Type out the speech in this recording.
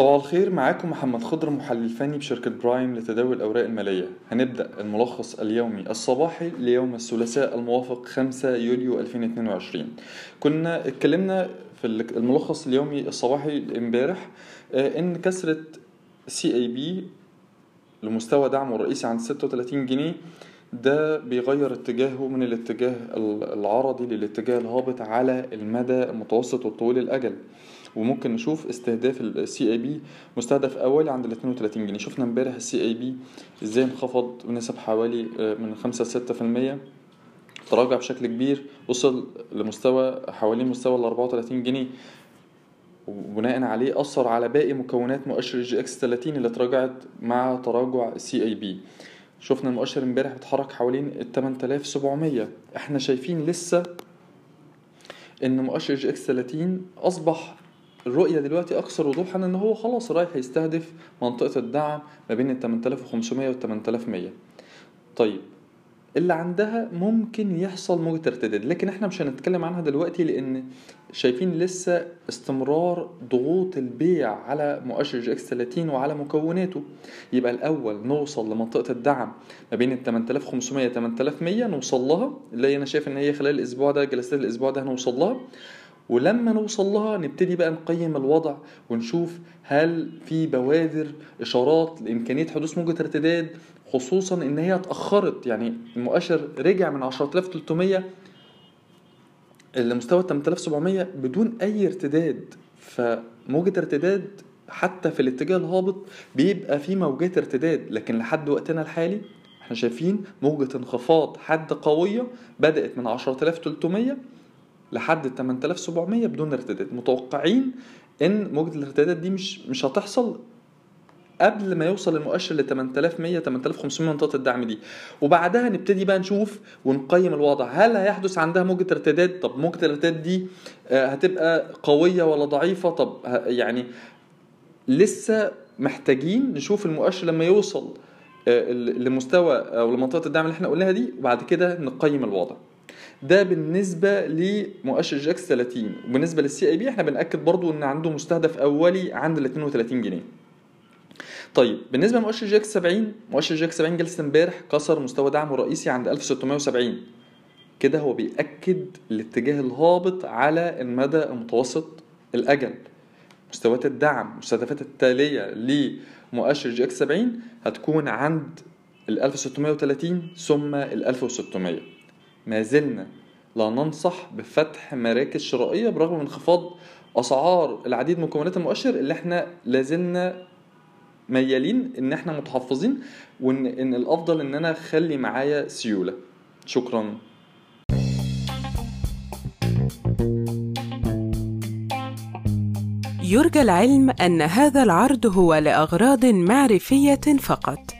صباح الخير معاكم محمد خضر محلل فني بشركة Prime لتداول الأوراق المالية. هنبدأ الملخص اليومي الصباحي ليوم الثلاثاء الموافق 5 يوليو 2022 كنا اتكلمنا في الملخص اليومي الصباحي امبارح آه، إن كسرة CIB لمستوى دعمه الرئيسي عند 36 جنيه ده بيغير اتجاهه من الاتجاه العرضي للاتجاه الهابط على المدى المتوسط والطويل الأجل. وممكن نشوف استهداف ال CIB مستهدف اولي عند ال 32 جنيه. شفنا امبارح ال CIB إزاي انخفض بنسب حوالي آه، من 5 ل 6% تراجع بشكل كبير وصل لمستوى حوالين مستوى ال 34 جنيه. وبناء عليه أثر على باقي مكونات مؤشر EGX 30 اللي تراجعت مع تراجع CIB شفنا المؤشر امبارح بيتحرك حوالين ال 8700 إحنا شايفين لسه إن مؤشر EGX 30 أصبح الرؤية دلوقتي أكثر وضوحا إن هو خلاص رايح يستهدف منطقة الدعم ما بين ال 8500 وال 8100 طيب اللي عندها ممكن يحصل موجة ارتداد. لكن إحنا مش هنتكلم عنها دلوقتي لأن شايفين لسه استمرار ضغوط البيع على مؤشر EGX 30 وعلى مكوناته. يبقى الأول نوصل لمنطقة الدعم ما بين ال 8500 8100 نوصل لها. اللي أنا شايف إن هي خلال الأسبوع ده جلسات الأسبوع ده هنوصل لها. ولما نوصل لها نبتدي بقى نقيم الوضع ونشوف هل في بوادر إشارات لإمكانية حدوث موجة ارتداد خصوصا إن هي اتأخرت يعني المؤشر رجع من 10300 لمستوى 8700 بدون أي ارتداد. فموجة ارتداد حتى في الاتجاه الهابط بيبقى في موجات ارتداد لكن لحد وقتنا الحالي إحنا شايفين موجة انخفاض حد قوية بدأت من 10300 لحد 8700 بدون ارتداد. متوقعين إن موجة الارتدادات دي مش مش هتحصل قبل ما يوصل المؤشر ل 8100 8500 منطقة الدعم دي. وبعدها نبتدي بقى نشوف ونقيم الوضع. هل هيحدث عندها موجة ارتداد؟ طب موجة الارتداد دي آه، هتبقى قوية ولا ضعيفة؟ طب يعني لسه محتاجين نشوف المؤشر لما يوصل آه، لمستوى أو لمنطقة الدعم اللي إحنا قلناها دي وبعد كده نقيم الوضع. ده بالنسبة لمؤشر EGX 30 وبالنسبة لل CIB إحنا بنأكد برضو إن عنده مستهدف أولي عند ال 32 جنيه. طيب بالنسبة لمؤشر EGX 70 مؤشر EGX 70 جلسة امبارح كسر مستوى دعمه الرئيسي عند 1670 كده هو بيأكد الاتجاه الهابط على المدى المتوسط الأجل. مستويات الدعم المستهدفات التالية لمؤشر EGX 70 هتكون عند ال 1630 ثم ال 1600 ما زلنا لا ننصح بفتح مراكز شرائية برغم انخفاض أسعار العديد من مكونات المؤشر اللي إحنا لازلنا ميالين إن إحنا متحفظين وإن إن الأفضل إن أنا أخلي معايا سيولة. شكرا. يرجى العلم أن هذا العرض هو لأغراض معرفية فقط.